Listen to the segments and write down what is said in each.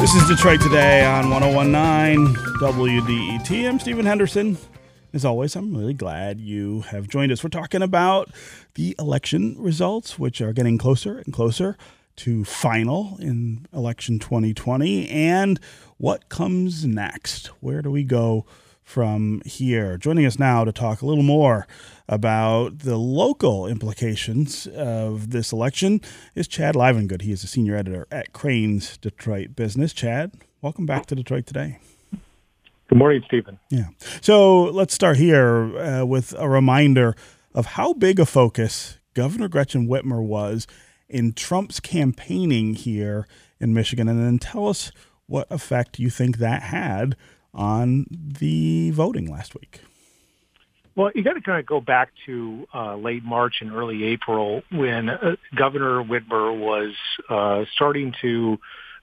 This is Detroit Today on 1019 WDET. I'm Stephen Henderson. As always, I'm really glad you have joined us. We're talking about the election results, which are getting closer and closer to final in election 2020, and what comes next. Where do we go from here? Joining us now to talk a little more about the local implications of this election is Chad Livengood. He is a senior editor at Crain's Detroit Business. Chad, welcome back to Detroit Today. Good morning, Stephen. Yeah. So let's start here uh, with a reminder of how big a focus Governor Gretchen Whitmer was in Trump's campaigning here in Michigan, and then tell us what effect you think that had on the voting last week. Well, you got to kind of go back to uh, late March and early April when uh, Governor Whitmer was uh, starting to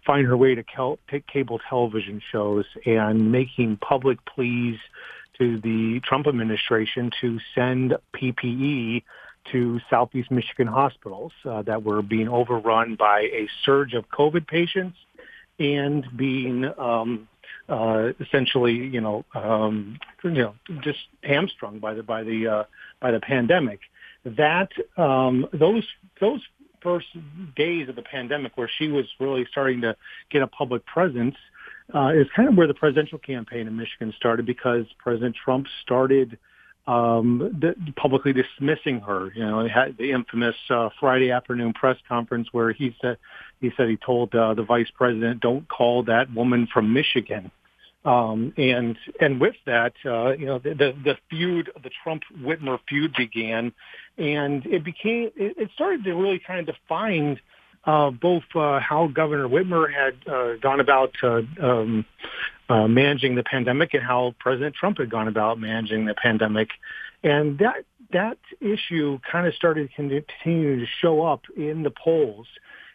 find her way to kel- cable television shows and making public pleas to the Trump administration to send PPE to Southeast Michigan hospitals uh, that were being overrun by a surge of COVID patients and being um, uh, essentially, you know, um, you know, just hamstrung by the by the uh, by the pandemic. That um, those those first days of the pandemic, where she was really starting to get a public presence, uh, is kind of where the presidential campaign in Michigan started because President Trump started um, the, publicly dismissing her. You know, he had the infamous uh, Friday afternoon press conference where he said he said he told uh, the vice president, "Don't call that woman from Michigan." Um, and and with that, uh, you know, the, the the feud, the Trump Whitmer feud began, and it became it, it started to really kind of define uh, both uh, how Governor Whitmer had uh, gone about uh, um, uh, managing the pandemic and how President Trump had gone about managing the pandemic, and that that issue kind of started continuing to show up in the polls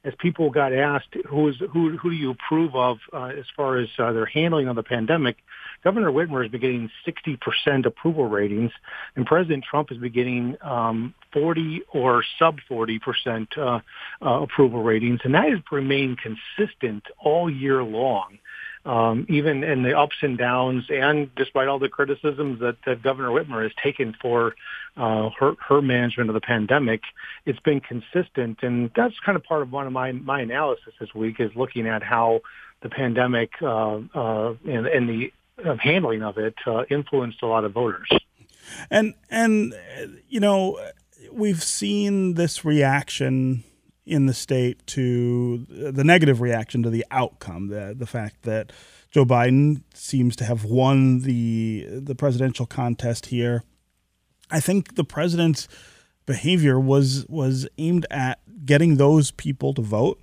as people got asked who is who who do you approve of uh, as far as uh, their handling of the pandemic, Governor Whitmer has been getting 60% approval ratings, and President Trump has been getting um, 40 or sub 40% uh, uh, approval ratings, and that has remained consistent all year long um, even in the ups and downs, and despite all the criticisms that, that Governor Whitmer has taken for uh, her, her management of the pandemic, it's been consistent, and that's kind of part of one of my my analysis this week is looking at how the pandemic uh, uh, and, and the handling of it uh, influenced a lot of voters. And and you know we've seen this reaction in the state to the negative reaction to the outcome, the the fact that Joe Biden seems to have won the the presidential contest here. I think the president's behavior was was aimed at getting those people to vote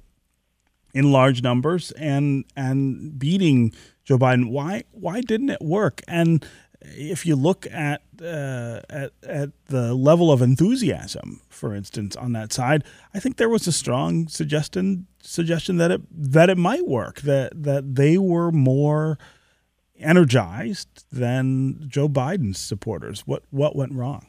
in large numbers and and beating Joe Biden. Why why didn't it work? And if you look at uh, at at the level of enthusiasm, for instance, on that side, I think there was a strong suggestion suggestion that it that it might work that that they were more energized than Joe Biden's supporters. What what went wrong?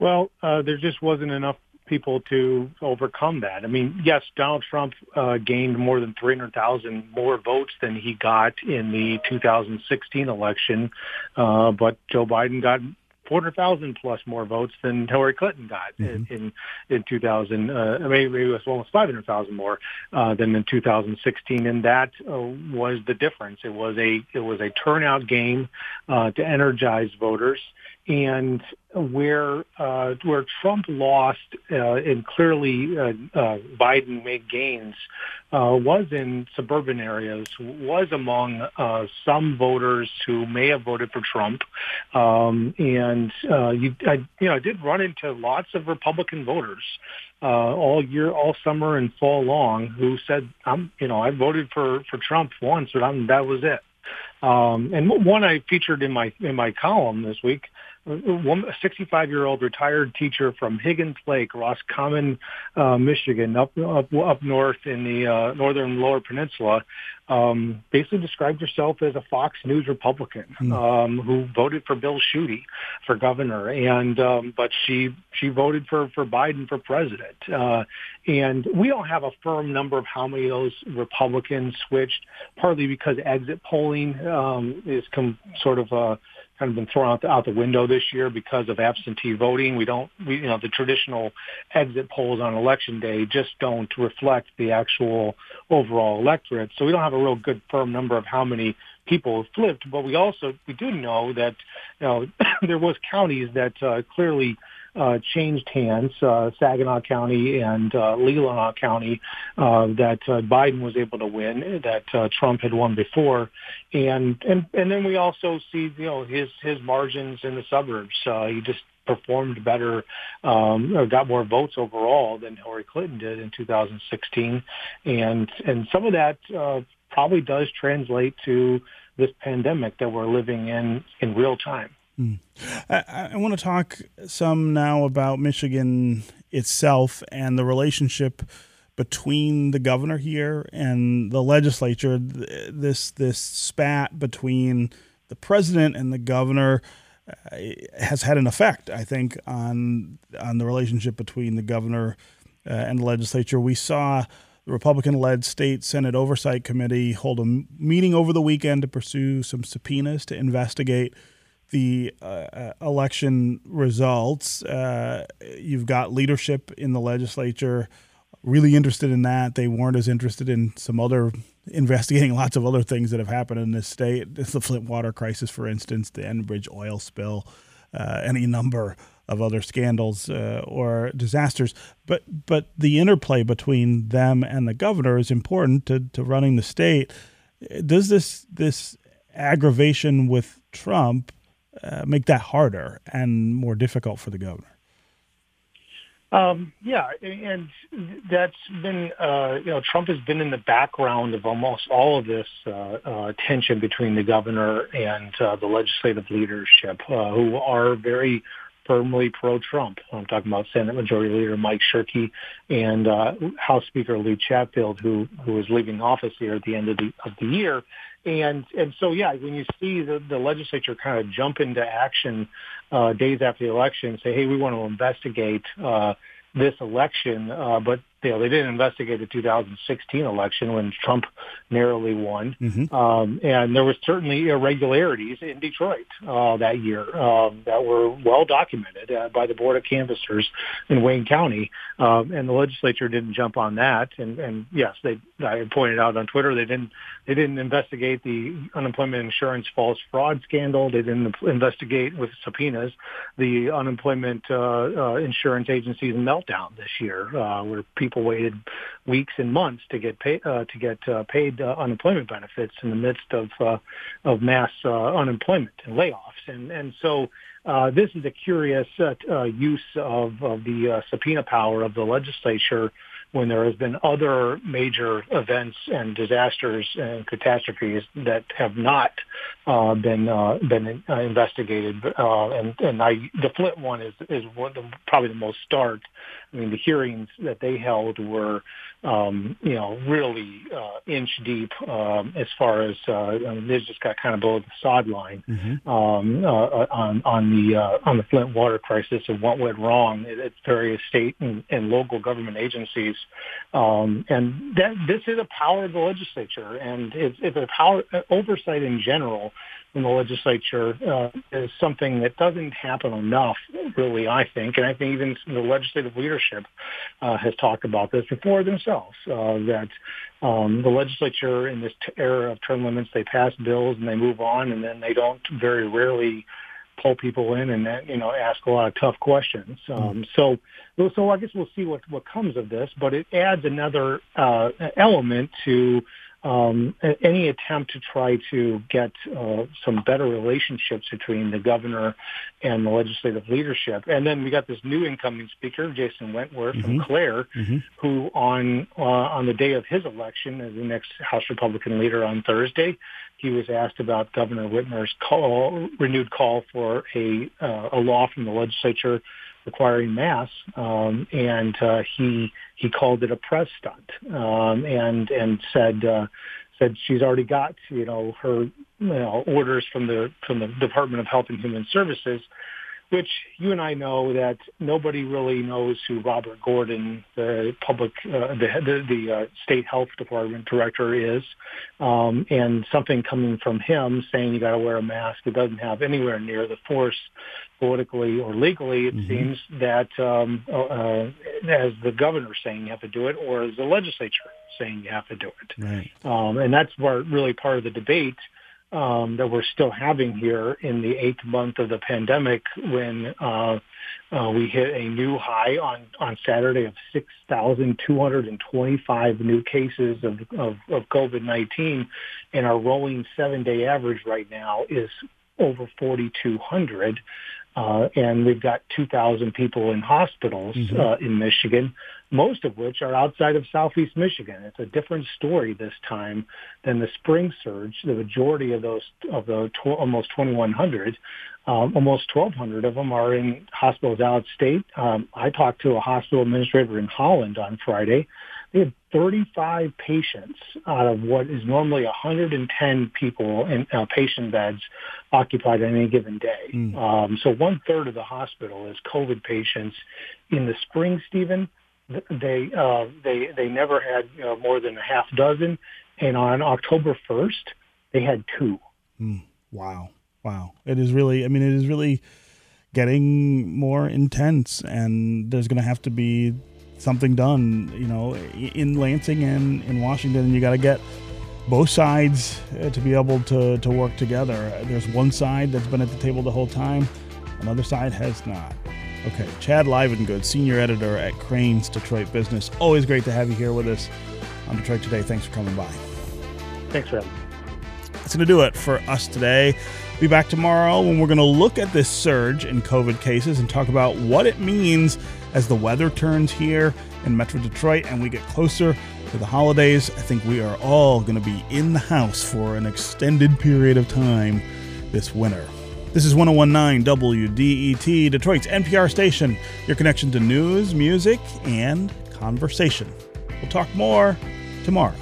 Well, uh, there just wasn't enough people to overcome that. I mean, yes, Donald Trump uh, gained more than 300,000 more votes than he got in the 2016 election, uh, but Joe Biden got 400,000 plus more votes than Hillary Clinton got mm-hmm. in, in in 2000. Uh, maybe it was almost 500,000 more uh, than in 2016, and that uh, was the difference. It was a it was a turnout game uh, to energize voters and where uh, where Trump lost uh, and clearly uh, uh, Biden made gains uh, was in suburban areas, was among uh, some voters who may have voted for Trump, um, and you I, you know I did run into lots of Republican voters all year, all summer and fall long who said I'm you know I voted for for Trump once, but I'm, that was it. Um, and one I featured in my in my column this week a 65 year old retired teacher from Higgins Lake, Roscommon, uh, Michigan, up up up north in the uh, northern Lower Peninsula, um, basically described herself as a Fox News Republican mm. um, who voted for Bill Schuette for governor, and um, but she she voted for for Biden for president. Uh, and we don't have a firm number of how many of those Republicans switched, partly because exit polling um, is com- sort of a kind of been thrown out the, out the window this year because of absentee voting. We don't, we, you know, the traditional exit polls on election day just don't reflect the actual overall electorate. So we don't have a real good firm number of how many people have flipped. But we also, we do know that, you know, there was counties that uh, clearly uh, changed hands, uh, Saginaw County and uh, Leelanau County, uh, that uh, Biden was able to win, that uh, Trump had won before, and and and then we also see you know his his margins in the suburbs. Uh, he just performed better, um, or got more votes overall than Hillary Clinton did in 2016, and and some of that uh, probably does translate to this pandemic that we're living in in real time. Mm. I, I want to talk some now about Michigan itself and the relationship between the governor here and the legislature. This this spat between the president and the governor uh, has had an effect, I think, on on the relationship between the governor uh, and the legislature. We saw the Republican-led state Senate Oversight Committee hold a meeting over the weekend to pursue some subpoenas to investigate the uh, uh, election results. Uh, you've got leadership in the legislature really interested in that. They weren't as interested in some other investigating lots of other things that have happened in this state. It's The Flint water crisis, for instance, the Enbridge oil spill, uh, any number of other scandals uh, or disasters. But but the interplay between them and the governor is important to, to running the state. Does this this aggravation with Trump uh, make that harder and more difficult for the governor? Um, yeah, and that's been, uh, you know, Trump has been in the background of almost all of this uh, uh, tension between the governor and uh, the legislative leadership, uh, who are very firmly pro-Trump. I'm talking about Senate Majority Leader Mike Shirkey and uh, House Speaker Lee Chatfield, who who is leaving office here at the end of the of the year. And and so yeah, when you see the, the legislature kind of jump into action uh, days after the election, say, hey, we want to investigate uh, this election, uh, but you know, they didn't investigate the 2016 election when Trump narrowly won. Mm-hmm. Um, and there was certainly irregularities in Detroit uh, that year um, that were well documented uh, by the Board of Canvassers in Wayne County. Um, and the legislature didn't jump on that. And, and yes, they, I pointed out on Twitter, they didn't, they didn't investigate the unemployment insurance false fraud scandal. They didn't investigate with subpoenas the unemployment uh, uh, insurance agency's meltdown this year, uh, where people people waited weeks and months to get paid uh, to get uh, paid uh, unemployment benefits in the midst of uh, of mass uh, unemployment and layoffs, and and so. Uh, this is a curious uh, uh, use of, of the uh, subpoena power of the legislature when there has been other major events and disasters and catastrophes that have not uh, been uh, been uh, investigated. Uh, and and I, the Flint one is is one the, probably the most stark. I mean, the hearings that they held were um, you know, really uh, inch deep um, as far as uh, I mean, they just got kind of below the sideline mm-hmm. um, uh, on on the uh, on the Flint water crisis and what went wrong at various state and, and local government agencies, um, and that this is a power of the legislature, and it's, it's a power oversight in general in the legislature uh, is something that doesn't happen enough, really, I think. And I think even the legislative leadership uh, has talked about this before themselves, uh, that um, the legislature in this t- era of term limits, they pass bills and they move on, and then they don't very rarely pull people in and you know ask a lot of tough questions. Hmm. Um, so, so I guess we'll see what what comes of this, but it adds another uh, element to um, any attempt to try to get uh, some better relationships between the governor and the legislative leadership. And then we got this new incoming speaker, Jason Wentworth mm-hmm. from Clare, mm-hmm. who on uh, on the day of his election as the next House Republican leader on Thursday, he was asked about Governor Whitmer's call, renewed call for a uh, a law from the legislature requiring masks, um, and uh, he he called it a press stunt, um, and and said uh, said she's already got you know her you know, orders from the from the Department of Health and Human Services which you and I know that nobody really knows who Robert Gordon, the public, uh, the the, the uh, state health department director is, um, and something coming from him saying you got to wear a mask. It doesn't have anywhere near the force politically or legally. It mm-hmm. seems that um, uh, uh as the governor saying you have to do it, or as the legislature saying you have to do it, right. um, and that's part, really part of the debate um, that we're still having here in the eighth month of the pandemic when uh, uh, we hit a new high on, on Saturday of 6,225 new cases of, of, of COVID-19 and our rolling seven day average right now is over 4,200. Uh, and we've got 2,000 people in hospitals mm-hmm. uh, in Michigan, most of which are outside of Southeast Michigan. It's a different story this time than the spring surge. The majority of those, of the tw- almost 2,100, um, almost 1,200 of them are in hospitals out of state. Um, I talked to a hospital administrator in Holland on Friday they had 35 patients out of what is normally 110 people in uh, patient beds occupied on any given day. Mm. Um, so one third of the hospital is COVID patients. In the spring, Stephen, they uh, they they never had more than a half dozen, and on October 1st, they had two. Mm. Wow, wow! It is really. I mean, it is really getting more intense, and there's going to have to be something done, you know, in Lansing and in Washington. You got to get both sides uh, to be able to, to work together. There's one side that's been at the table the whole time, another side has not. Okay, Chad Livengood, senior editor at Crain's Detroit Business. Always great to have you here with us on Detroit Today. Thanks for coming by. Thanks, Red. That's going to do it for us today. Be back tomorrow when we're going to look at this surge in COVID cases and talk about what it means as the weather turns here in Metro Detroit and we get closer to the holidays. I think we are all going to be in the house for an extended period of time this winter. This is 1019 WDET, Detroit's NPR station, your connection to news, music, and conversation. We'll talk more tomorrow.